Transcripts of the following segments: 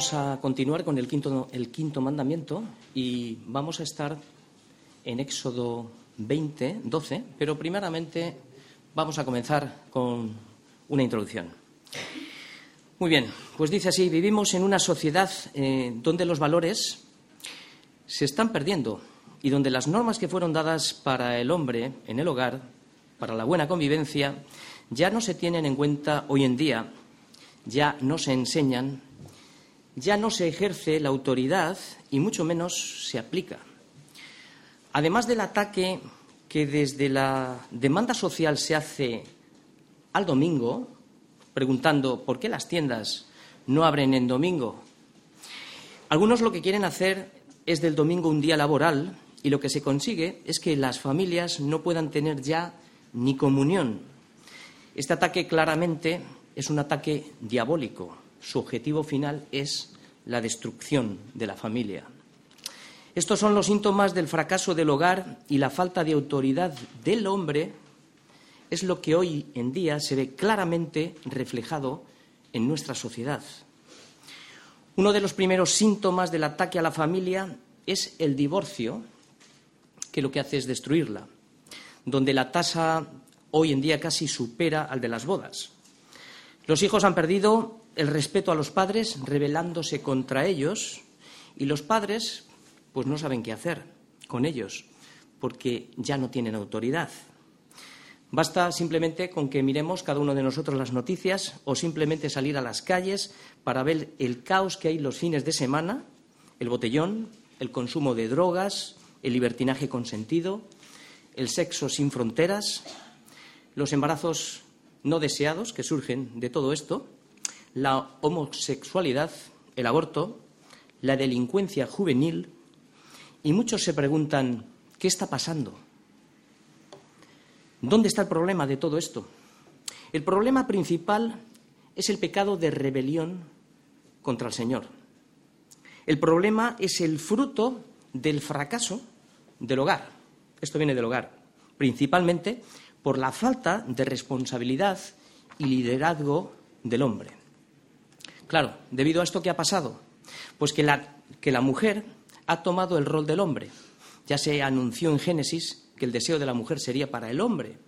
vamos a continuar con el quinto, el quinto mandamiento y vamos a estar en Éxodo 20, 12, pero primeramente vamos a comenzar con una introducción. Muy bien, pues dice así, vivimos en una sociedad eh, donde los valores se están perdiendo y donde las normas que fueron dadas para el hombre en el hogar, para la buena convivencia, ya no se tienen en cuenta hoy en día, ya no se enseñan, ya no se ejerce la autoridad y mucho menos se aplica. Además del ataque que desde la demanda social se hace al domingo, preguntando por qué las tiendas no abren en domingo, algunos lo que quieren hacer es del domingo un día laboral y lo que se consigue es que las familias no puedan tener ya ni comunión. Este ataque claramente es un ataque diabólico. Su objetivo final es la destrucción de la familia. Estos son los síntomas del fracaso del hogar y la falta de autoridad del hombre es lo que hoy en día se ve claramente reflejado en nuestra sociedad. Uno de los primeros síntomas del ataque a la familia es el divorcio, que lo que hace es destruirla, donde la tasa hoy en día casi supera al de las bodas. Los hijos han perdido el respeto a los padres rebelándose contra ellos y los padres pues no saben qué hacer con ellos porque ya no tienen autoridad. Basta simplemente con que miremos cada uno de nosotros las noticias o simplemente salir a las calles para ver el caos que hay los fines de semana, el botellón, el consumo de drogas, el libertinaje consentido, el sexo sin fronteras, los embarazos no deseados que surgen de todo esto, la homosexualidad, el aborto, la delincuencia juvenil, y muchos se preguntan, ¿qué está pasando? ¿Dónde está el problema de todo esto? El problema principal es el pecado de rebelión contra el Señor. El problema es el fruto del fracaso del hogar. Esto viene del hogar, principalmente por la falta de responsabilidad y liderazgo del hombre. Claro, debido a esto, ¿qué ha pasado? Pues que la, que la mujer ha tomado el rol del hombre. Ya se anunció en Génesis que el deseo de la mujer sería para el hombre,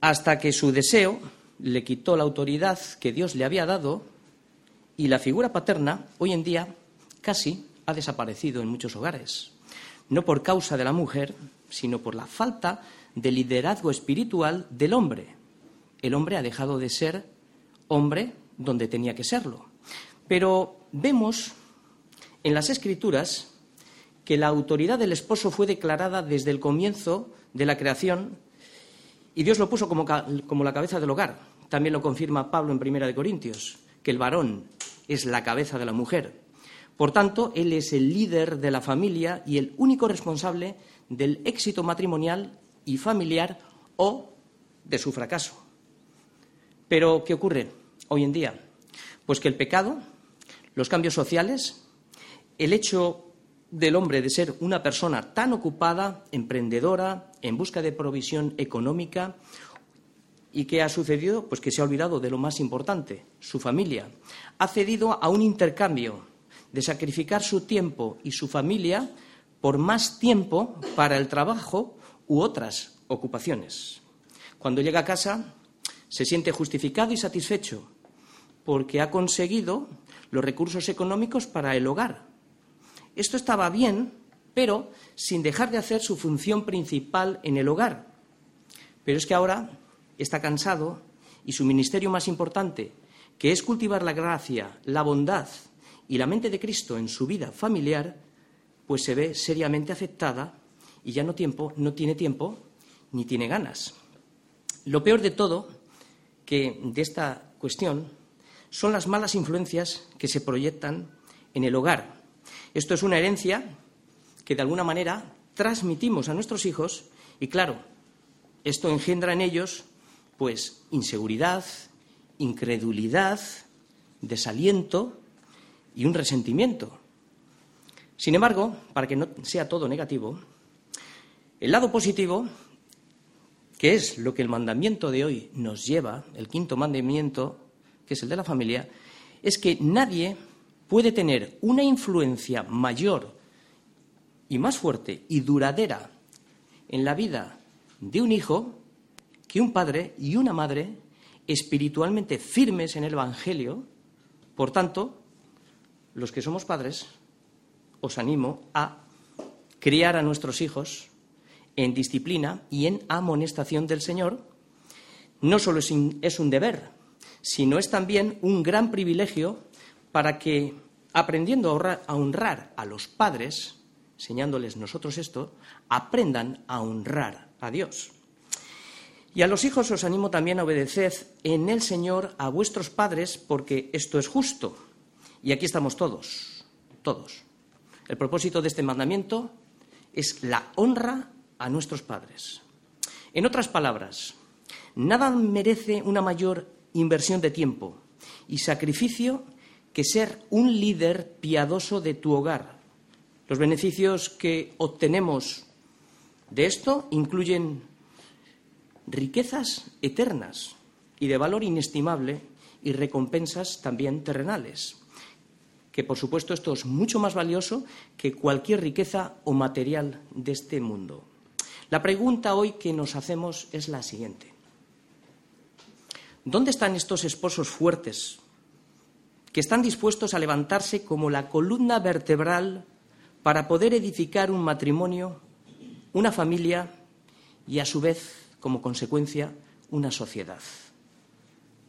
hasta que su deseo le quitó la autoridad que Dios le había dado y la figura paterna hoy en día casi ha desaparecido en muchos hogares, no por causa de la mujer, sino por la falta de liderazgo espiritual del hombre. El hombre ha dejado de ser hombre donde tenía que serlo. Pero vemos en las Escrituras que la autoridad del esposo fue declarada desde el comienzo de la creación y Dios lo puso como, la cabeza del hogar. También lo confirma Pablo en Primera de Corintios, que el varón es la cabeza de la mujer. Por tanto, él es el líder de la familia y el único responsable del éxito matrimonial y familiar o de su fracaso. Pero, ¿qué ocurre hoy en día? Pues que el pecado, los cambios sociales, el hecho del hombre de ser una persona tan ocupada, emprendedora, en busca de provisión económica, ¿Y qué ha sucedido? Pues que se ha olvidado de lo más importante, su familia. Ha cedido a un intercambio de sacrificar su tiempo y su familia por más tiempo para el trabajo u otras ocupaciones. Cuando llega a casa se siente justificado y satisfecho porque ha conseguido los recursos económicos para el hogar. Esto estaba bien, pero sin dejar de hacer su función principal en el hogar. Pero es que ahora está cansado y su ministerio más importante, que es cultivar la gracia, la bondad y la mente de Cristo en su vida familiar, pues se ve seriamente afectada y ya no, tiempo, no tiene tiempo ni tiene ganas. Lo peor de todo que de esta cuestión son las malas influencias que se proyectan en el hogar. Esto es una herencia que de alguna manera transmitimos a nuestros hijos y claro, esto engendra en ellos pues inseguridad, incredulidad, desaliento y un resentimiento. Sin embargo, para que no sea todo negativo, el lado positivo, que es lo que el mandamiento de hoy nos lleva, el quinto mandamiento, que es el de la familia, es que nadie puede tener una influencia mayor y más fuerte y duradera en la vida de un hijo que un padre y una madre espiritualmente firmes en el Evangelio. Por tanto, los que somos padres, os animo a criar a nuestros hijos en disciplina y en amonestación del Señor. No solo es un deber, sino es también un gran privilegio para que, aprendiendo a honrar a los padres, enseñándoles nosotros esto, aprendan a honrar a Dios. Y a los hijos os animo también a obedecer en el Señor a vuestros padres, porque esto es justo. Y aquí estamos todos, todos. El propósito de este mandamiento es la honra a nuestros padres. En otras palabras, nada merece una mayor inversión de tiempo y sacrificio que ser un líder piadoso de tu hogar. Los beneficios que obtenemos de esto incluyen riquezas eternas y de valor inestimable y recompensas también terrenales, que por supuesto esto es mucho más valioso que cualquier riqueza o material de este mundo. La pregunta hoy que nos hacemos es la siguiente. ¿Dónde están estos esposos fuertes que están dispuestos a levantarse como la columna vertebral para poder edificar un matrimonio, una familia y, a su vez, como consecuencia, una sociedad.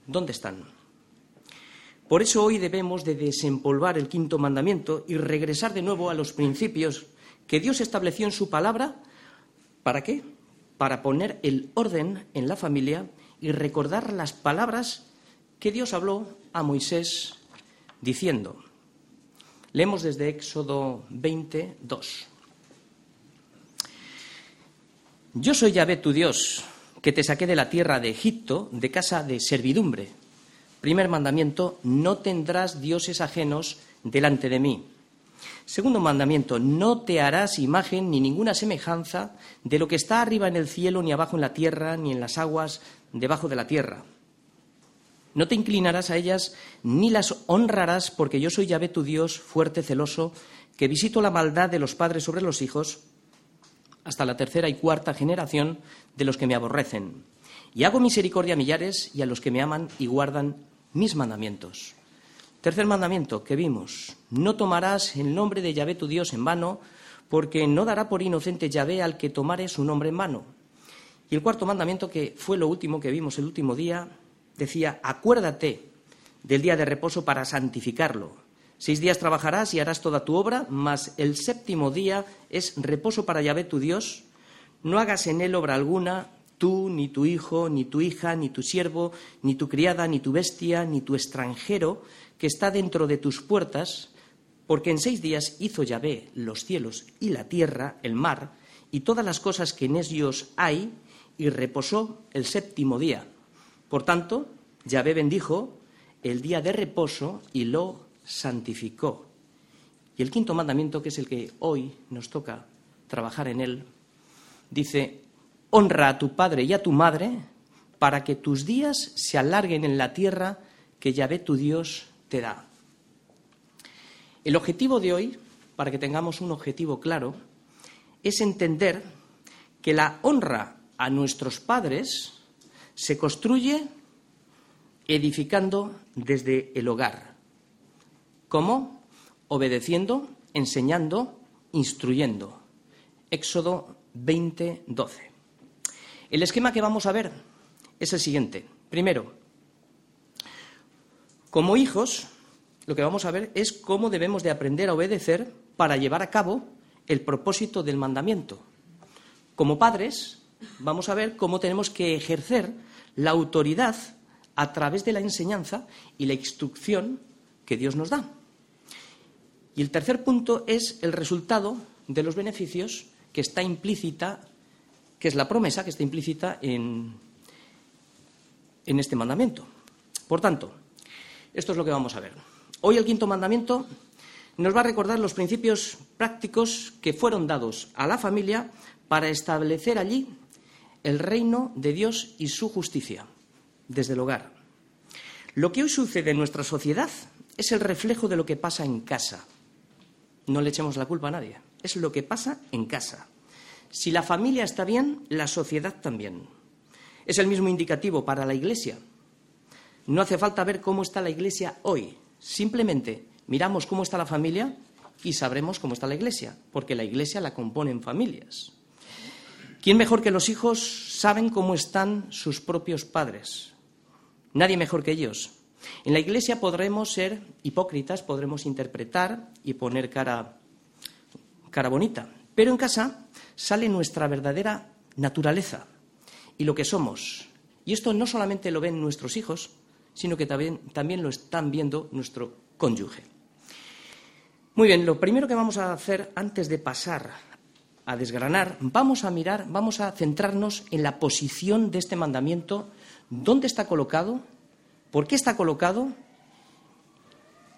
¿Dónde están? Por eso hoy debemos de desempolvar el quinto mandamiento y regresar de nuevo a los principios que Dios estableció en su palabra. ¿Para qué? Para poner el orden en la familia y recordar las palabras que Dios habló a Moisés diciendo. Leemos desde Éxodo 22. Yo soy Yahvé tu Dios, que te saqué de la tierra de Egipto, de casa de servidumbre. Primer mandamiento, no tendrás dioses ajenos delante de mí. Segundo mandamiento, no te harás imagen ni ninguna semejanza de lo que está arriba en el cielo, ni abajo en la tierra, ni en las aguas debajo de la tierra. No te inclinarás a ellas ni las honrarás, porque yo soy Yahvé tu Dios, fuerte, celoso, que visito la maldad de los padres sobre los hijos hasta la tercera y cuarta generación de los que me aborrecen. Y hago misericordia a millares y a los que me aman y guardan mis mandamientos. Tercer mandamiento que vimos, no tomarás el nombre de Yahvé tu Dios en vano, porque no dará por inocente Yahvé al que tomare su nombre en vano. Y el cuarto mandamiento, que fue lo último que vimos el último día, decía, acuérdate del día de reposo para santificarlo. Seis días trabajarás y harás toda tu obra, mas el séptimo día es reposo para Yahvé tu Dios. No hagas en él obra alguna, tú, ni tu hijo, ni tu hija, ni tu siervo, ni tu criada, ni tu bestia, ni tu extranjero, que está dentro de tus puertas, porque en seis días hizo Yahvé los cielos y la tierra, el mar, y todas las cosas que en ellos hay, y reposó el séptimo día. Por tanto, Yahvé bendijo el día de reposo y lo santificó. Y el quinto mandamiento, que es el que hoy nos toca trabajar en él, dice, honra a tu padre y a tu madre para que tus días se alarguen en la tierra que Yahvé tu Dios te da. El objetivo de hoy, para que tengamos un objetivo claro, es entender que la honra a nuestros padres se construye edificando desde el hogar. ¿Cómo? Obedeciendo, enseñando, instruyendo. Éxodo 20, 12. El esquema que vamos a ver es el siguiente. Primero, como hijos, lo que vamos a ver es cómo debemos de aprender a obedecer para llevar a cabo el propósito del mandamiento. Como padres, vamos a ver cómo tenemos que ejercer la autoridad a través de la enseñanza y la instrucción que Dios nos da. Y el tercer punto es el resultado de los beneficios que está implícita, que es la promesa que está implícita en, en este mandamiento. Por tanto, esto es lo que vamos a ver. Hoy el quinto mandamiento nos va a recordar los principios prácticos que fueron dados a la familia para establecer allí el reino de Dios y su justicia desde el hogar. Lo que hoy sucede en nuestra sociedad es el reflejo de lo que pasa en casa. No le echemos la culpa a nadie. Es lo que pasa en casa. Si la familia está bien, la sociedad también. Es el mismo indicativo para la Iglesia. No hace falta ver cómo está la Iglesia hoy. Simplemente miramos cómo está la familia y sabremos cómo está la Iglesia, porque la Iglesia la componen familias. ¿Quién mejor que los hijos saben cómo están sus propios padres? Nadie mejor que ellos. En la Iglesia podremos ser hipócritas, podremos interpretar y poner cara, cara bonita, pero en casa sale nuestra verdadera naturaleza y lo que somos. Y esto no solamente lo ven nuestros hijos, sino que también, también lo están viendo nuestro cónyuge. Muy bien, lo primero que vamos a hacer antes de pasar a desgranar, vamos a mirar, vamos a centrarnos en la posición de este mandamiento, dónde está colocado, por qué está colocado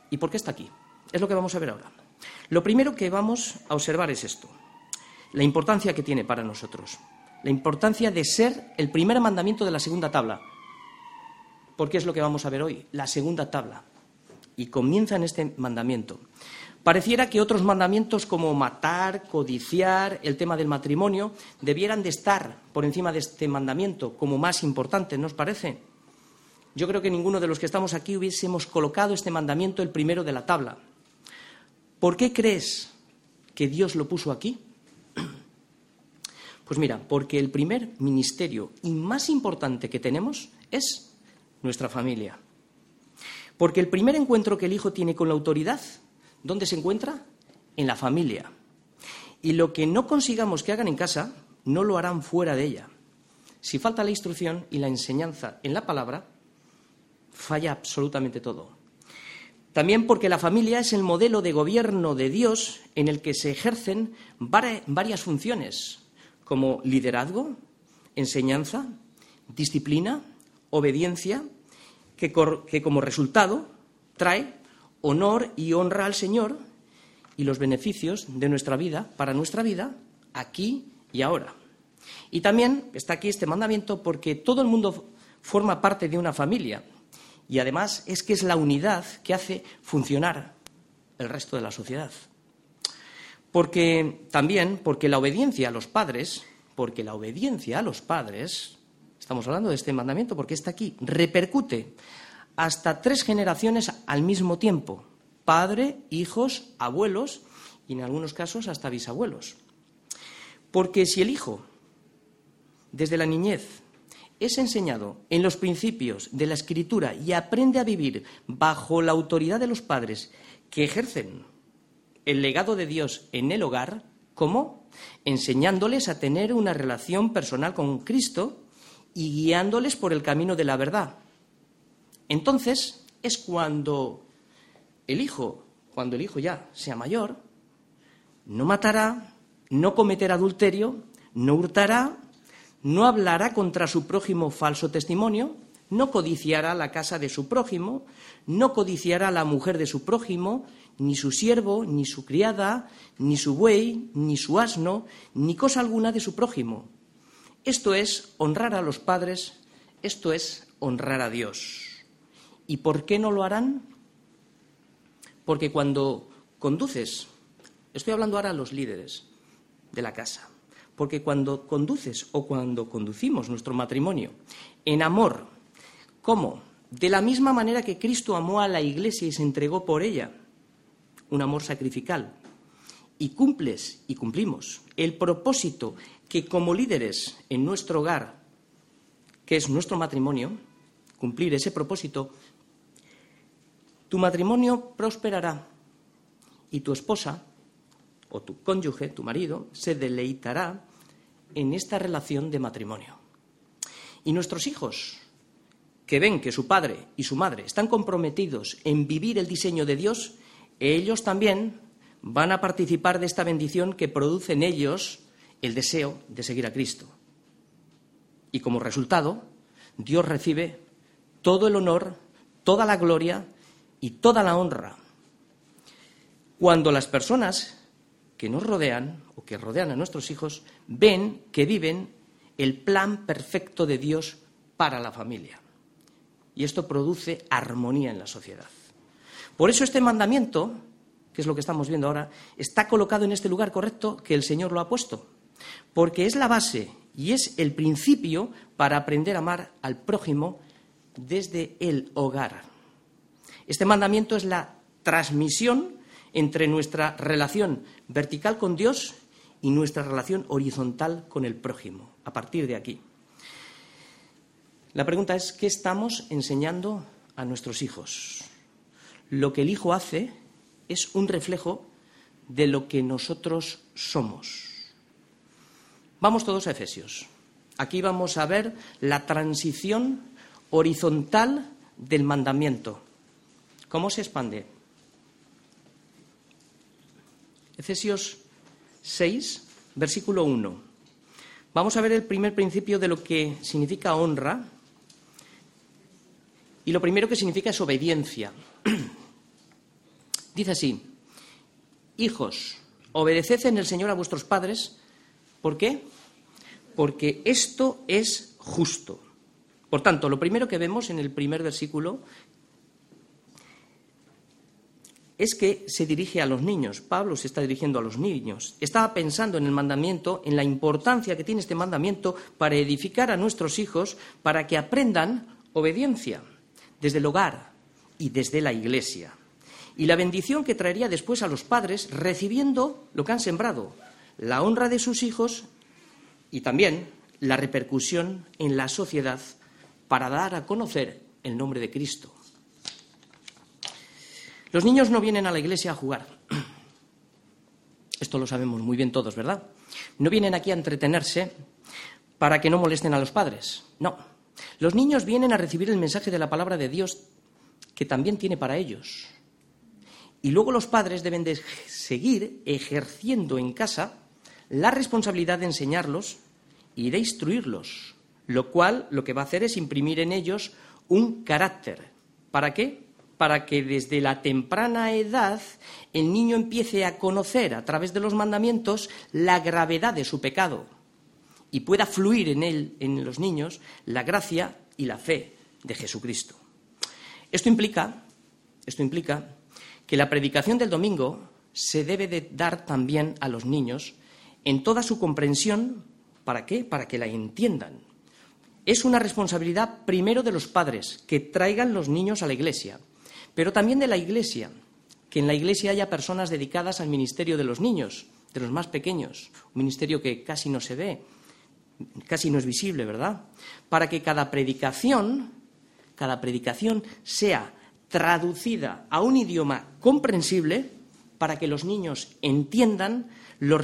y por qué está aquí. Es lo que vamos a ver ahora. Lo primero que vamos a observar es esto, la importancia que tiene para nosotros, la importancia de ser el primer mandamiento de la segunda tabla, porque es lo que vamos a ver hoy, la segunda tabla. Y comienza en este mandamiento. Pareciera que otros mandamientos como matar, codiciar, el tema del matrimonio, debieran de estar por encima de este mandamiento como más importante, ¿no os parece? Yo creo que ninguno de los que estamos aquí hubiésemos colocado este mandamiento el primero de la tabla. ¿Por qué crees que Dios lo puso aquí? Pues mira, porque el primer ministerio y más importante que tenemos es nuestra familia. Porque el primer encuentro que el hijo tiene con la autoridad ¿Dónde se encuentra? En la familia. Y lo que no consigamos que hagan en casa, no lo harán fuera de ella. Si falta la instrucción y la enseñanza en la palabra, falla absolutamente todo. También porque la familia es el modelo de gobierno de Dios en el que se ejercen varias funciones, como liderazgo, enseñanza, disciplina, obediencia, que, como resultado trae honor y honra al Señor y los beneficios de nuestra vida, para nuestra vida, aquí y ahora. Y también está aquí este mandamiento porque todo el mundo forma parte de una familia y además es que es la unidad que hace funcionar el resto de la sociedad. Porque también, porque la obediencia a los padres, porque la obediencia a los padres, estamos hablando de este mandamiento porque está aquí, repercute hasta tres generaciones al mismo tiempo, padre, hijos, abuelos y en algunos casos hasta bisabuelos. Porque si el hijo, desde la niñez, es enseñado en los principios de la escritura y aprende a vivir bajo la autoridad de los padres que ejercen el legado de Dios en el hogar, ¿cómo? Enseñándoles a tener una relación personal con Cristo y guiándoles por el camino de la verdad, entonces es cuando el hijo, cuando el hijo ya sea mayor, no matará, no cometerá adulterio, no hurtará, no hablará contra su prójimo falso testimonio, no codiciará la casa de su prójimo, no codiciará la mujer de su prójimo, ni su siervo, ni su criada, ni su buey, ni su asno, ni cosa alguna de su prójimo. Esto es honrar a los padres, esto es honrar a Dios. ¿Y por qué no lo harán? Porque cuando conduces, estoy hablando ahora a los líderes de la casa, porque cuando conduces o cuando conducimos nuestro matrimonio en amor, ¿cómo? De la misma manera que Cristo amó a la iglesia y se entregó por ella, un amor sacrificial, y cumples y cumplimos el propósito que como líderes en nuestro hogar, que es nuestro matrimonio, cumplir ese propósito, tu matrimonio prosperará y tu esposa o tu cónyuge, tu marido, se deleitará en esta relación de matrimonio. Y nuestros hijos, que ven que su padre y su madre están comprometidos en vivir el diseño de Dios, ellos también van a participar de esta bendición que produce en ellos el deseo de seguir a Cristo. Y como resultado, Dios recibe todo el honor, toda la gloria y toda la honra. Cuando las personas que nos rodean o que rodean a nuestros hijos ven que viven el plan perfecto de Dios para la familia. Y esto produce armonía en la sociedad. Por eso este mandamiento, que es lo que estamos viendo ahora, está colocado en este lugar correcto que el Señor lo ha puesto, porque es la base y es el principio para aprender a amar al prójimo desde el hogar. Este mandamiento es la transmisión entre nuestra relación vertical con Dios y nuestra relación horizontal con el prójimo, a partir de aquí. La pregunta es, ¿qué estamos enseñando a nuestros hijos? Lo que el hijo hace es un reflejo de lo que nosotros somos. Vamos todos a Efesios. Aquí vamos a ver la transición horizontal del mandamiento. ¿Cómo se expande? Efesios 6, versículo 1. Vamos a ver el primer principio de lo que significa honra. Y lo primero que significa es obediencia. Dice así, hijos, obedeced en el Señor a vuestros padres. ¿Por qué? Porque esto es justo. Por tanto, lo primero que vemos en el primer versículo es que se dirige a los niños. Pablo se está dirigiendo a los niños. Estaba pensando en el mandamiento, en la importancia que tiene este mandamiento para edificar a nuestros hijos, para que aprendan obediencia desde el hogar y desde la iglesia. Y la bendición que traería después a los padres recibiendo lo que han sembrado, la honra de sus hijos y también la repercusión en la sociedad para dar a conocer el nombre de Cristo. Los niños no vienen a la iglesia a jugar. Esto lo sabemos muy bien todos, ¿verdad? No vienen aquí a entretenerse para que no molesten a los padres. No. Los niños vienen a recibir el mensaje de la palabra de Dios que también tiene para ellos. Y luego los padres deben de seguir ejerciendo en casa la responsabilidad de enseñarlos y de instruirlos, lo cual lo que va a hacer es imprimir en ellos un carácter. ¿Para qué? Para que desde la temprana edad el niño empiece a conocer a través de los mandamientos la gravedad de su pecado y pueda fluir en él, en los niños, la gracia y la fe de Jesucristo. Esto implica, esto implica que la predicación del domingo se debe de dar también a los niños en toda su comprensión. ¿Para qué? Para que la entiendan. Es una responsabilidad primero de los padres que traigan los niños a la iglesia pero también de la Iglesia, que en la Iglesia haya personas dedicadas al ministerio de los niños, de los más pequeños, un ministerio que casi no se ve, casi no es visible, ¿verdad? Para que cada predicación, cada predicación sea traducida a un idioma comprensible para que los niños entiendan los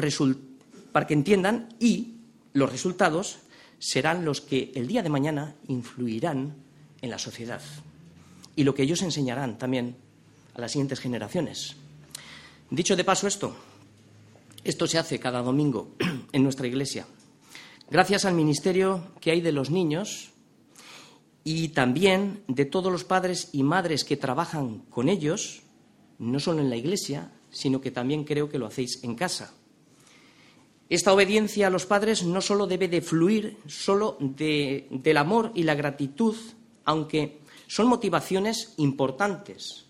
para que entiendan y los resultados serán los que el día de mañana influirán en la sociedad y lo que ellos enseñarán también a las siguientes generaciones. Dicho de paso esto, esto se hace cada domingo en nuestra iglesia. Gracias al ministerio que hay de los niños y también de todos los padres y madres que trabajan con ellos, no solo en la iglesia, sino que también creo que lo hacéis en casa. Esta obediencia a los padres no solo debe de fluir solo del amor y la gratitud, aunque son motivaciones importantes.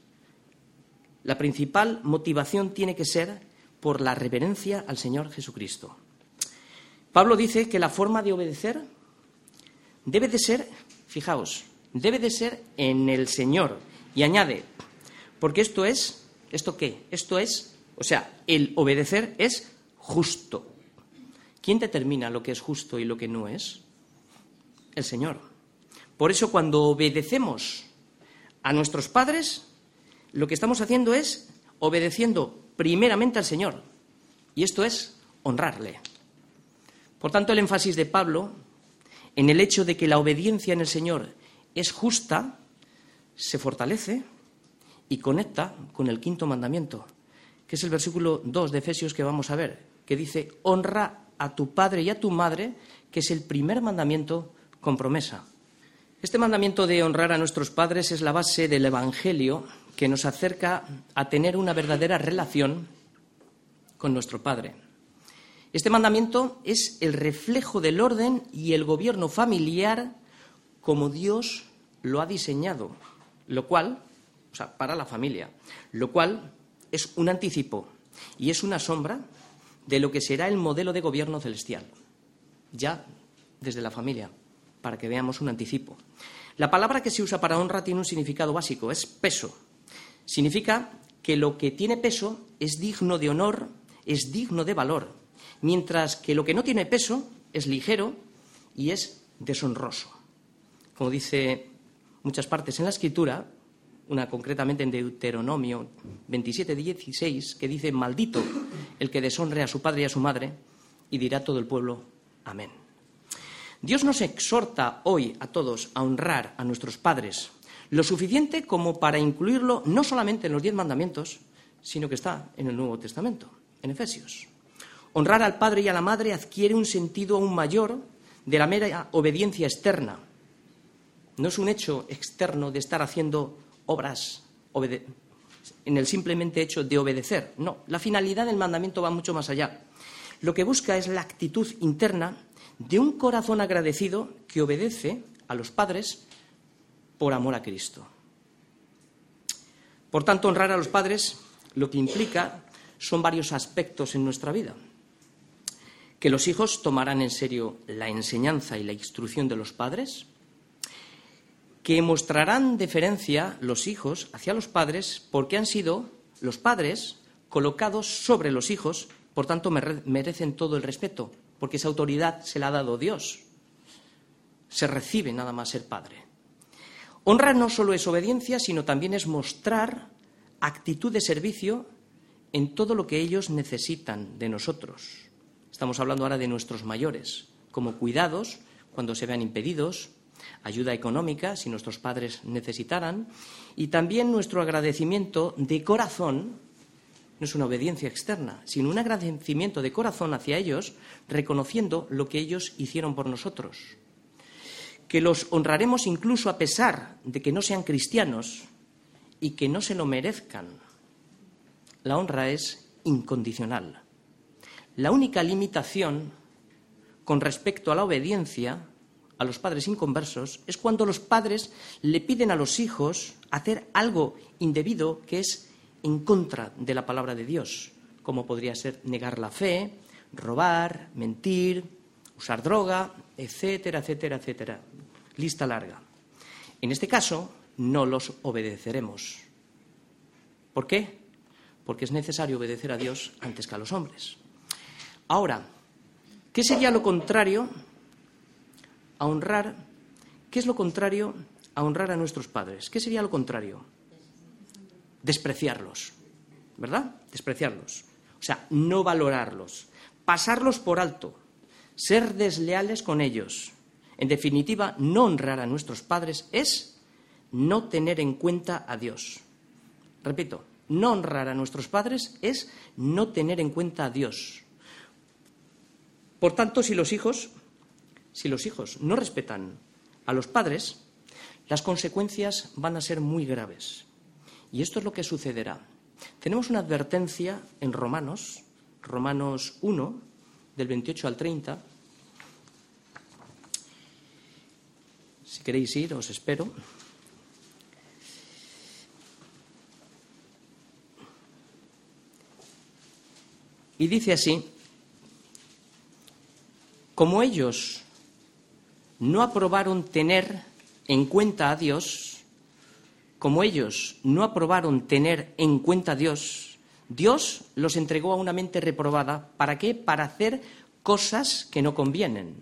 La principal motivación tiene que ser por la reverencia al Señor Jesucristo. Pablo dice que la forma de obedecer debe de ser, fijaos, debe de ser en el Señor. Y añade, porque esto es, ¿esto qué? Esto es, o sea, el obedecer es justo. ¿Quién determina lo que es justo y lo que no es? El Señor. Por eso cuando obedecemos a nuestros padres, lo que estamos haciendo es obedeciendo primeramente al Señor. Y esto es honrarle. Por tanto, el énfasis de Pablo en el hecho de que la obediencia en el Señor es justa, se fortalece y conecta con el quinto mandamiento, que es el versículo 2 de Efesios que vamos a ver, que dice, honra a tu padre y a tu madre, que es el primer mandamiento con promesa. Este mandamiento de honrar a nuestros padres es la base del Evangelio que nos acerca a tener una verdadera relación con nuestro Padre. Este mandamiento es el reflejo del orden y el gobierno familiar como Dios lo ha diseñado, lo cual o sea, para la familia, lo cual es un anticipo y es una sombra de lo que será el modelo de gobierno celestial, ya desde la familia, para que veamos un anticipo. La palabra que se usa para honra tiene un significado básico, es peso. Significa que lo que tiene peso es digno de honor, es digno de valor, mientras que lo que no tiene peso es ligero y es deshonroso. Como dice muchas partes en la Escritura, una concretamente en Deuteronomio 27, 16, que dice, maldito el que deshonre a su padre y a su madre, y dirá todo el pueblo, amén. Dios nos exhorta hoy a todos a honrar a nuestros padres, lo suficiente como para incluirlo no solamente en los diez mandamientos, sino que está en el Nuevo Testamento, en Efesios. Honrar al padre y a la madre adquiere un sentido aún mayor de la mera obediencia externa. No es un hecho externo de estar haciendo obras en el simplemente hecho de obedecer. No, la finalidad del mandamiento va mucho más allá. Lo que busca es la actitud interna de un corazón agradecido que obedece a los padres por amor a Cristo. Por tanto, honrar a los padres lo que implica son varios aspectos en nuestra vida. Que los hijos tomarán en serio la enseñanza y la instrucción de los padres, que mostrarán deferencia los hijos hacia los padres porque han sido los padres colocados sobre los hijos, por tanto merecen todo el respeto, porque esa autoridad se la ha dado Dios. Se recibe nada más ser padre. Honra no solo es obediencia, sino también es mostrar actitud de servicio en todo lo que ellos necesitan de nosotros. Estamos hablando ahora de nuestros mayores, como cuidados cuando se vean impedidos, ayuda económica si nuestros padres necesitaran, y también nuestro agradecimiento de corazón, no es una obediencia externa, sino un agradecimiento de corazón hacia ellos, reconociendo lo que ellos hicieron por nosotros. Que los honraremos incluso a pesar de que no sean cristianos y que no se lo merezcan. La honra es incondicional. La única limitación con respecto a la obediencia a los padres inconversos es cuando los padres le piden a los hijos hacer algo indebido que es en contra de la palabra de Dios, como podría ser negar la fe, robar, mentir, usar droga, etcétera, etcétera, etcétera. Lista larga. En este caso, no los obedeceremos. ¿Por qué? Porque es necesario obedecer a Dios antes que a los hombres. Ahora, ¿qué sería lo contrario a honrar, ¿qué es lo contrario a honrar a nuestros padres? ¿Qué sería lo contrario? Despreciarlos, ¿verdad? Despreciarlos. O sea, no valorarlos, pasarlos por alto, ser desleales con ellos. En definitiva, no honrar a nuestros padres es no tener en cuenta a Dios. Repito, no honrar a nuestros padres es no tener en cuenta a Dios. Por tanto, si los hijos si los hijos no respetan a los padres, las consecuencias van a ser muy graves. Y esto es lo que sucederá. Tenemos una advertencia en Romanos, Romanos 1, del 28 al 30. Si queréis ir, os espero. Y dice así, como ellos no aprobaron tener en cuenta a Dios, como ellos no aprobaron tener en cuenta a Dios, Dios los entregó a una mente reprobada. ¿Para qué? Para hacer cosas que no convienen.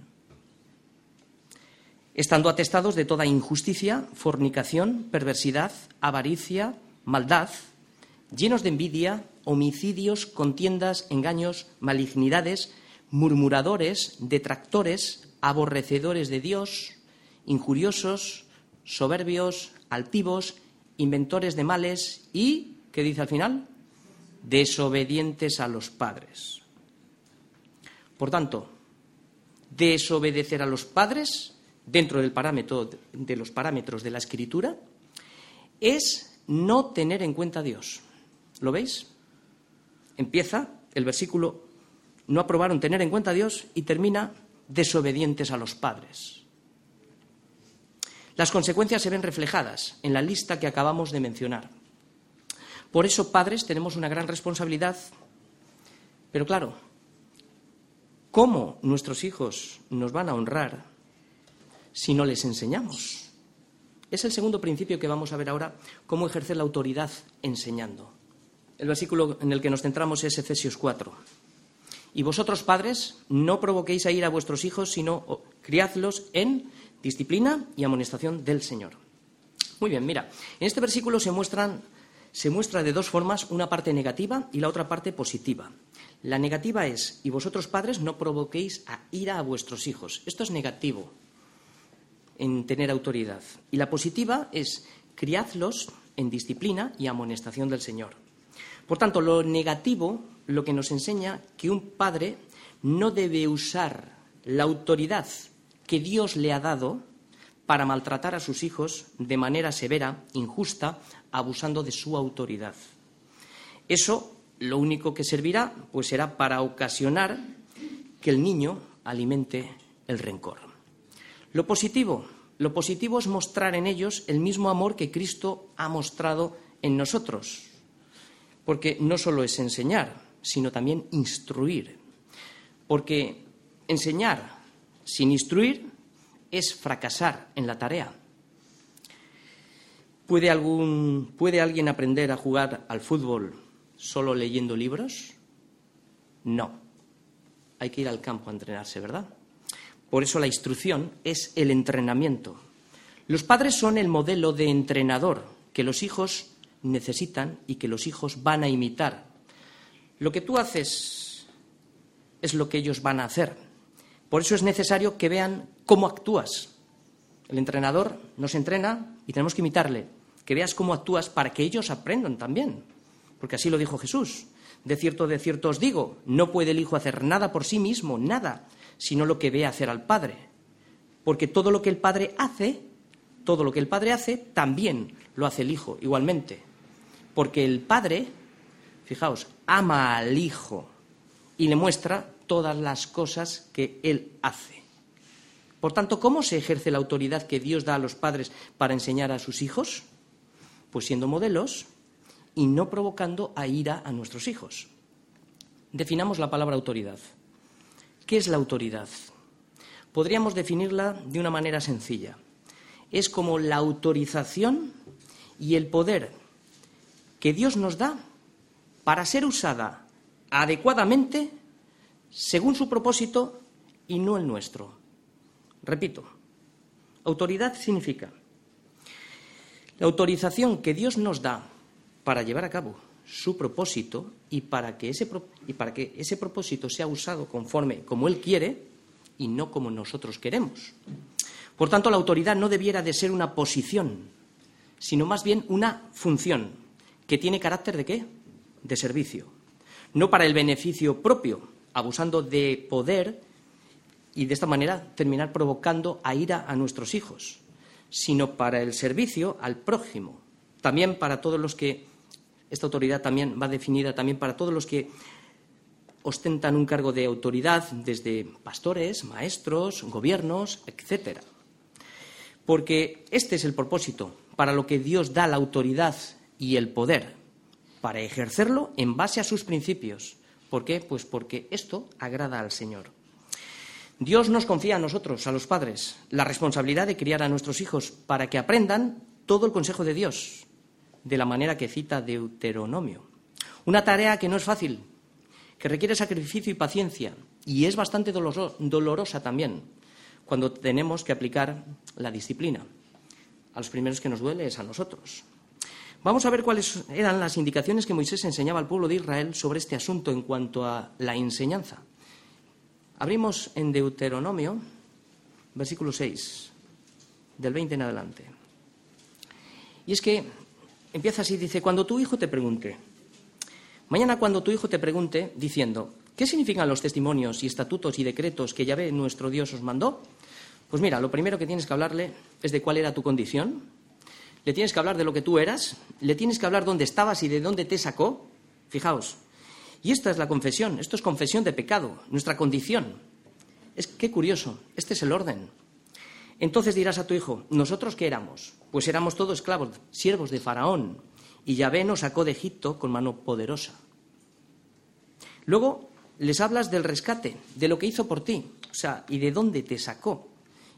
Estando atestados de toda injusticia, fornicación, perversidad, avaricia, maldad, llenos de envidia, homicidios, contiendas, engaños, malignidades, murmuradores, detractores, aborrecedores de Dios, injuriosos, soberbios, altivos, inventores de males y, ¿qué dice al final? Desobedientes a los padres. Por tanto, desobedecer a los padres, dentro del parámetro, de los parámetros de la escritura, es no tener en cuenta a Dios. ¿Lo veis? Empieza el versículo, no aprobaron tener en cuenta a Dios y termina desobedientes a los padres. Las consecuencias se ven reflejadas en la lista que acabamos de mencionar. Por eso, padres, tenemos una gran responsabilidad. Pero claro, ¿cómo nuestros hijos nos van a honrar si no les enseñamos? Es el segundo principio que vamos a ver ahora, cómo ejercer la autoridad enseñando. El versículo en el que nos centramos es Efesios 4. Y vosotros, padres, no provoquéis a ir a vuestros hijos, sino criadlos en disciplina y amonestación del Señor. Muy bien, mira, en este versículo se, muestran, se muestra de dos formas, una parte negativa y la otra parte positiva. La negativa es, y vosotros padres no provoquéis a ira a vuestros hijos. Esto es negativo en tener autoridad. Y la positiva es criadlos en disciplina y amonestación del Señor. Por tanto, lo negativo lo que nos enseña que un padre no debe usar la autoridad que Dios le ha dado para maltratar a sus hijos de manera severa, injusta, abusando de su autoridad. Eso lo único que servirá pues será para ocasionar que el niño alimente el rencor. Lo positivo, lo positivo es mostrar en ellos el mismo amor que Cristo ha mostrado en nosotros. Porque no solo es enseñar, sino también instruir. Porque enseñar sin instruir es fracasar en la tarea. ¿Puede, algún, ¿Puede alguien aprender a jugar al fútbol solo leyendo libros? No. Hay que ir al campo a entrenarse, ¿verdad? Por eso la instrucción es el entrenamiento. Los padres son el modelo de entrenador que los hijos necesitan y que los hijos van a imitar. Lo que tú haces es lo que ellos van a hacer. Por eso es necesario que vean cómo actúas. El entrenador nos entrena y tenemos que imitarle. Que veas cómo actúas para que ellos aprendan también. Porque así lo dijo Jesús. De cierto, de cierto os digo, no puede el Hijo hacer nada por sí mismo, nada, sino lo que ve hacer al Padre. Porque todo lo que el Padre hace, todo lo que el Padre hace, también lo hace el Hijo, igualmente. Porque el Padre, fijaos, ama al Hijo y le muestra todas las cosas que Él hace. Por tanto, ¿cómo se ejerce la autoridad que Dios da a los padres para enseñar a sus hijos? Pues siendo modelos y no provocando a ira a nuestros hijos. Definamos la palabra autoridad. ¿Qué es la autoridad? Podríamos definirla de una manera sencilla. Es como la autorización y el poder que Dios nos da para ser usada adecuadamente según su propósito y no el nuestro. Repito, autoridad significa la autorización que Dios nos da para llevar a cabo su propósito y para que ese, y para que ese propósito sea usado conforme como Él quiere y no como nosotros queremos. Por tanto, la autoridad no debiera de ser una posición, sino más bien una función que tiene carácter de qué? De servicio. No para el beneficio propio, abusando de poder y de esta manera terminar provocando a ira a nuestros hijos, sino para el servicio al prójimo, también para todos los que esta autoridad también va definida también para todos los que ostentan un cargo de autoridad, desde pastores, maestros, gobiernos, etcétera. Porque este es el propósito para lo que Dios da la autoridad y el poder, para ejercerlo en base a sus principios. ¿Por qué? Pues porque esto agrada al Señor. Dios nos confía a nosotros, a los padres, la responsabilidad de criar a nuestros hijos para que aprendan todo el consejo de Dios, de la manera que cita Deuteronomio. Una tarea que no es fácil, que requiere sacrificio y paciencia, y es bastante dolorosa también cuando tenemos que aplicar la disciplina. A los primeros que nos duele es a nosotros. Vamos a ver cuáles eran las indicaciones que Moisés enseñaba al pueblo de Israel sobre este asunto en cuanto a la enseñanza. Abrimos en Deuteronomio, versículo 6, del 20 en adelante. Y es que empieza así, dice, cuando tu hijo te pregunte, mañana cuando tu hijo te pregunte, diciendo, ¿qué significan los testimonios y estatutos y decretos que Yahvé nuestro Dios os mandó? Pues mira, lo primero que tienes que hablarle es de cuál era tu condición, le tienes que hablar de lo que tú eras, le tienes que hablar dónde estabas y de dónde te sacó. Fijaos. Y esta es la confesión, esto es confesión de pecado, nuestra condición. Es qué curioso, este es el orden. Entonces dirás a tu hijo, ¿nosotros qué éramos? Pues éramos todos esclavos, siervos de Faraón. Y Yahvé nos sacó de Egipto con mano poderosa. Luego les hablas del rescate, de lo que hizo por ti, o sea, y de dónde te sacó.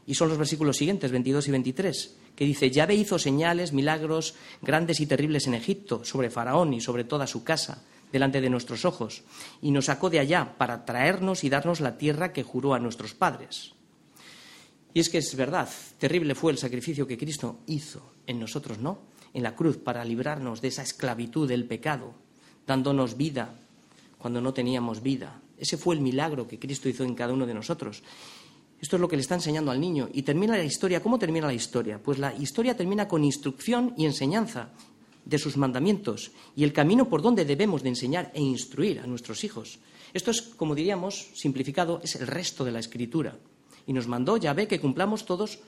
Y son los versículos siguientes, 22 y 23, que dice, Yahvé hizo señales, milagros grandes y terribles en Egipto, sobre Faraón y sobre toda su casa, delante de nuestros ojos, y nos sacó de allá para traernos y darnos la tierra que juró a nuestros padres. Y es que es verdad, terrible fue el sacrificio que Cristo hizo en nosotros, ¿no? En la cruz para librarnos de esa esclavitud del pecado, dándonos vida cuando no teníamos vida. Ese fue el milagro que Cristo hizo en cada uno de nosotros. Esto es lo que le está enseñando al niño. Y termina la historia. ¿Cómo termina la historia? Pues la historia termina con instrucción y enseñanza de sus mandamientos y el camino por donde debemos de enseñar e instruir a nuestros hijos. Esto es, como diríamos, simplificado, es el resto de la escritura y nos mandó ve que cumplamos todos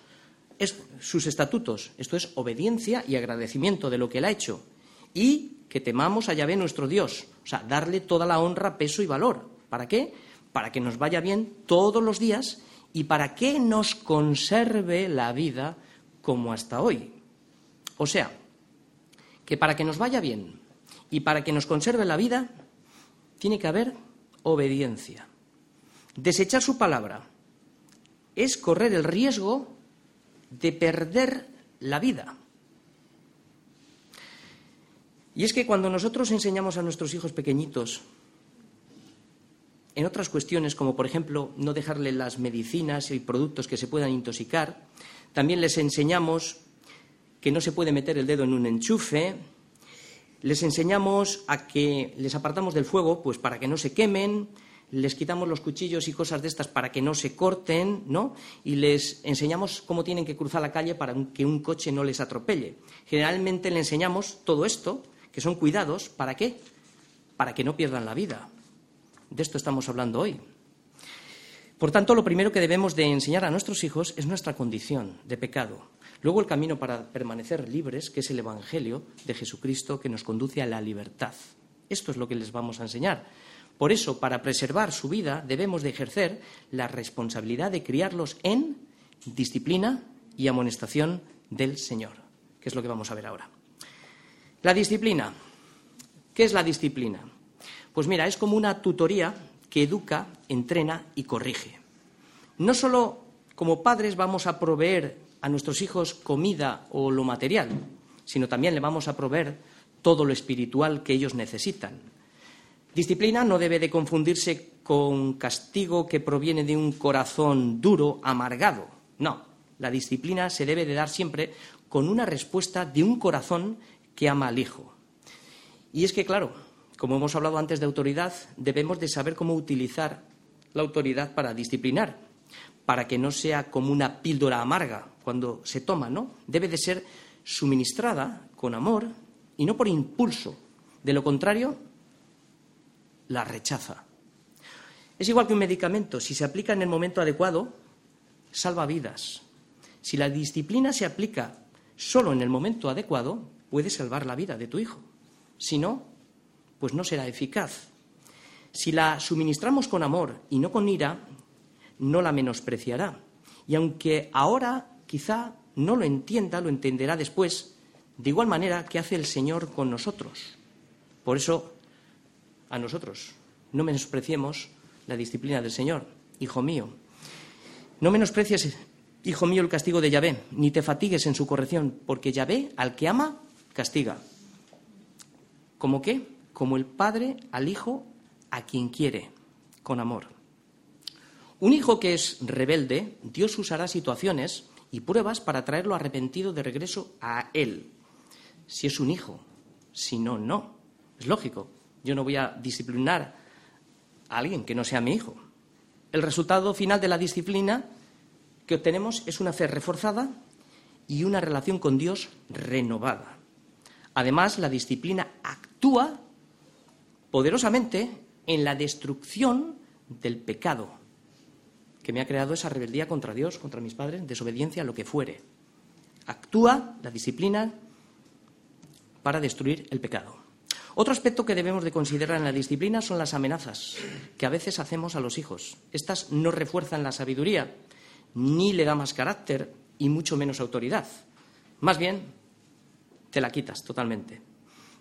sus estatutos. Esto es obediencia y agradecimiento de lo que Él ha hecho. Y que temamos a Yahvé nuestro Dios. O sea, darle toda la honra, peso y valor. ¿Para qué? Para que nos vaya bien todos los días y para que nos conserve la vida como hasta hoy. O sea, que para que nos vaya bien y para que nos conserve la vida, tiene que haber obediencia. Desechar su palabra es correr el riesgo de perder la vida. Y es que cuando nosotros enseñamos a nuestros hijos pequeñitos en otras cuestiones, como por ejemplo no dejarle las medicinas y productos que se puedan intoxicar, también les enseñamos que no se puede meter el dedo en un enchufe, les enseñamos a que les apartamos del fuego, pues para que no se quemen, les quitamos los cuchillos y cosas de estas para que no se corten, ¿no? Y les enseñamos cómo tienen que cruzar la calle para que un coche no les atropelle. Generalmente le enseñamos todo esto, que son cuidados, ¿para qué? Para que no pierdan la vida. De esto estamos hablando hoy. Por tanto, lo primero que debemos de enseñar a nuestros hijos es nuestra condición de pecado. Luego el camino para permanecer libres, que es el Evangelio de Jesucristo que nos conduce a la libertad. Esto es lo que les vamos a enseñar. Por eso, para preservar su vida, debemos de ejercer la responsabilidad de criarlos en disciplina y amonestación del Señor, que es lo que vamos a ver ahora. La disciplina. ¿Qué es la disciplina? Pues mira, es como una tutoría que educa, entrena y corrige. No solo como padres vamos a proveer a nuestros hijos comida o lo material, sino también le vamos a proveer todo lo espiritual que ellos necesitan. Disciplina no debe de confundirse con castigo que proviene de un corazón duro, amargado. No, la disciplina se debe de dar siempre con una respuesta de un corazón que ama al Hijo. Y es que, claro, como hemos hablado antes de autoridad, debemos de saber cómo utilizar la autoridad para disciplinar, para que no sea como una píldora amarga cuando se toma, ¿no? Debe de ser suministrada con amor y no por impulso. De lo contrario, la rechaza. Es igual que un medicamento, si se aplica en el momento adecuado, salva vidas. Si la disciplina se aplica solo en el momento adecuado, puede salvar la vida de tu hijo. Si no, pues no será eficaz. Si la suministramos con amor y no con ira, no la menospreciará. Y aunque ahora quizá no lo entienda, lo entenderá después, de igual manera que hace el Señor con nosotros. Por eso a nosotros. No menospreciemos la disciplina del Señor, hijo mío. No menosprecies, hijo mío, el castigo de Yahvé, ni te fatigues en su corrección, porque Yahvé al que ama, castiga. ¿Cómo qué? Como el padre al hijo a quien quiere, con amor. Un hijo que es rebelde, Dios usará situaciones y pruebas para traerlo arrepentido de regreso a él. Si es un hijo, si no, no. Es lógico. Yo no voy a disciplinar a alguien que no sea mi hijo. El resultado final de la disciplina que obtenemos es una fe reforzada y una relación con Dios renovada. Además, la disciplina actúa poderosamente en la destrucción del pecado que me ha creado esa rebeldía contra Dios, contra mis padres, desobediencia, lo que fuere. Actúa la disciplina para destruir el pecado. Otro aspecto que debemos de considerar en la disciplina son las amenazas que a veces hacemos a los hijos. Estas no refuerzan la sabiduría, ni le da más carácter y mucho menos autoridad. Más bien, te la quitas totalmente.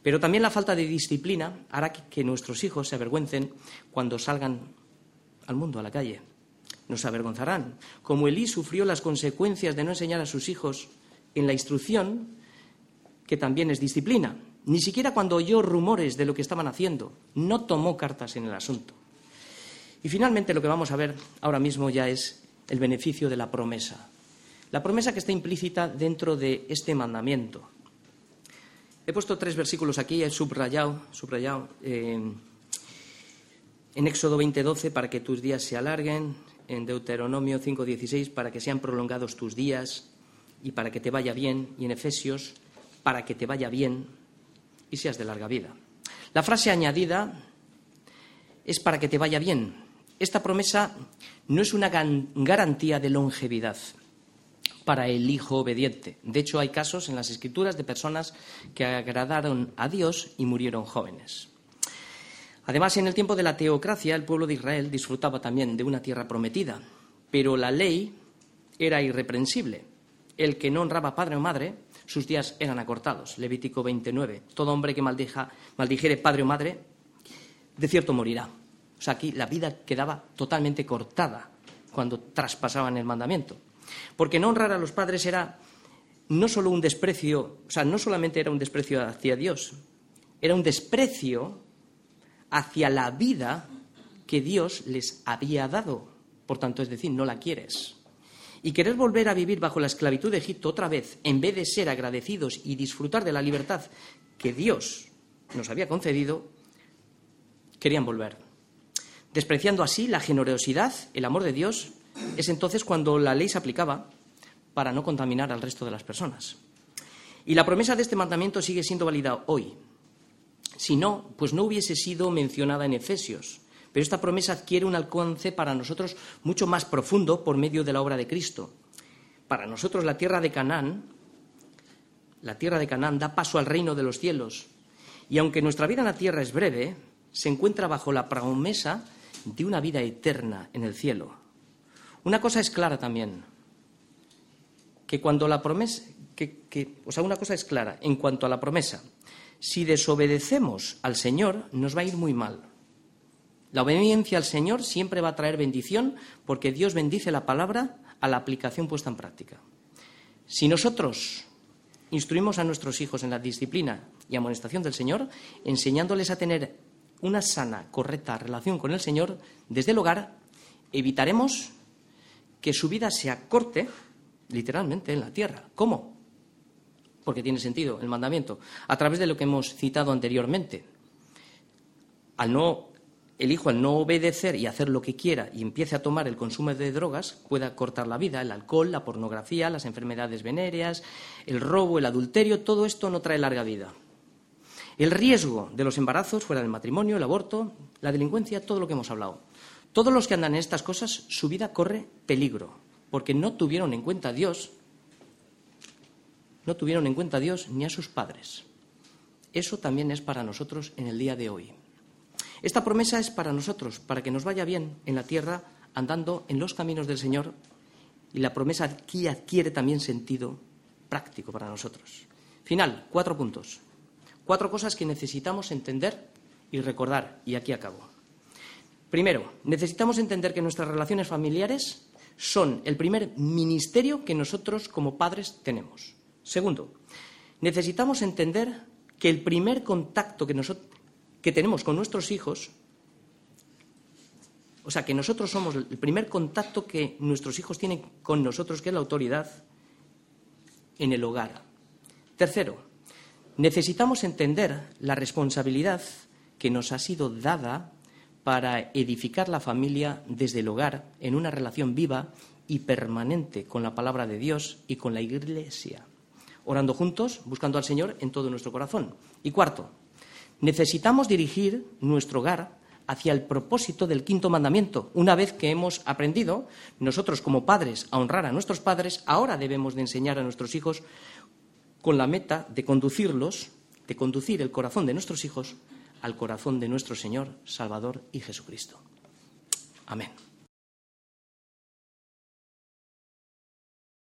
Pero también la falta de disciplina hará que nuestros hijos se avergüencen cuando salgan al mundo, a la calle. Nos avergonzarán. Como Elí sufrió las consecuencias de no enseñar a sus hijos en la instrucción, que también es disciplina. Ni siquiera cuando oyó rumores de lo que estaban haciendo, no tomó cartas en el asunto. Y finalmente lo que vamos a ver ahora mismo ya es el beneficio de la promesa. La promesa que está implícita dentro de este mandamiento. He puesto tres versículos aquí, he subrayado, subrayado en Éxodo 20:12 para que tus días se alarguen, en Deuteronomio 5:16 para que sean prolongados tus días y para que te vaya bien, y en Efesios para que te vaya bien y seas de larga vida. La frase añadida es para que te vaya bien. Esta promesa no es una garantía de longevidad para el hijo obediente. De hecho, hay casos en las escrituras de personas que agradaron a Dios y murieron jóvenes. Además, en el tiempo de la teocracia, el pueblo de Israel disfrutaba también de una tierra prometida, pero la ley era irreprensible. El que no honraba padre o madre, sus días eran acortados. Levítico 29. Todo hombre que maldijere padre o madre, de cierto morirá. O sea, aquí la vida quedaba totalmente cortada cuando traspasaban el mandamiento. Porque no honrar a los padres era no solo un desprecio, o sea, no solamente era un desprecio hacia Dios, era un desprecio hacia la vida que Dios les había dado. Por tanto, es decir, no la quieres. Y querer volver a vivir bajo la esclavitud de Egipto otra vez, en vez de ser agradecidos y disfrutar de la libertad que Dios nos había concedido, querían volver. Despreciando así la generosidad, el amor de Dios, es entonces cuando la ley se aplicaba para no contaminar al resto de las personas. Y la promesa de este mandamiento sigue siendo válida hoy. Si no, pues no hubiese sido mencionada en Efesios. Pero esta promesa adquiere un alcance para nosotros mucho más profundo por medio de la obra de Cristo. Para nosotros la tierra de Canaán, la tierra de Canaán da paso al reino de los cielos. Y aunque nuestra vida en la tierra es breve, se encuentra bajo la promesa de una vida eterna en el cielo. Una cosa es clara también, que cuando la promesa, que, o sea, una cosa es clara en cuanto a la promesa. Si desobedecemos al Señor, nos va a ir muy mal. La obediencia al Señor siempre va a traer bendición porque Dios bendice la palabra a la aplicación puesta en práctica. Si nosotros instruimos a nuestros hijos en la disciplina y amonestación del Señor, enseñándoles a tener una sana, correcta relación con el Señor desde el hogar, evitaremos que su vida se acorte literalmente en la tierra. ¿Cómo? Porque tiene sentido el mandamiento. A través de lo que hemos citado anteriormente. Al no, el hijo, al no obedecer y hacer lo que quiera y empiece a tomar el consumo de drogas, puede cortar la vida. El alcohol, la pornografía, las enfermedades venéreas, el robo, el adulterio, todo esto no trae larga vida. El riesgo de los embarazos fuera del matrimonio, el aborto, la delincuencia, todo lo que hemos hablado. Todos los que andan en estas cosas, su vida corre peligro, porque no tuvieron en cuenta a Dios, no tuvieron en cuenta a Dios ni a sus padres. Eso también es para nosotros en el día de hoy. Esta promesa es para nosotros, para que nos vaya bien en la tierra andando en los caminos del Señor y la promesa aquí adquiere también sentido práctico para nosotros. Final, cuatro puntos. Cuatro cosas que necesitamos entender y recordar, y aquí acabo. Primero, necesitamos entender que nuestras relaciones familiares son el primer ministerio que nosotros como padres tenemos. Segundo, necesitamos entender que el primer contacto que, que tenemos con nuestros hijos, o sea, que nosotros somos el primer contacto que nuestros hijos tienen con nosotros, que es la autoridad, en el hogar. Tercero, necesitamos entender la responsabilidad que nos ha sido dada para edificar la familia desde el hogar en una relación viva y permanente con la palabra de Dios y con la Iglesia, orando juntos, buscando al Señor en todo nuestro corazón. Y cuarto, necesitamos dirigir nuestro hogar hacia el propósito del quinto mandamiento. Una vez que hemos aprendido, nosotros como padres, a honrar a nuestros padres, ahora debemos de enseñar a nuestros hijos con la meta de conducirlos, de conducir el corazón de nuestros hijos al corazón de nuestro Señor, Salvador y Jesucristo. Amén.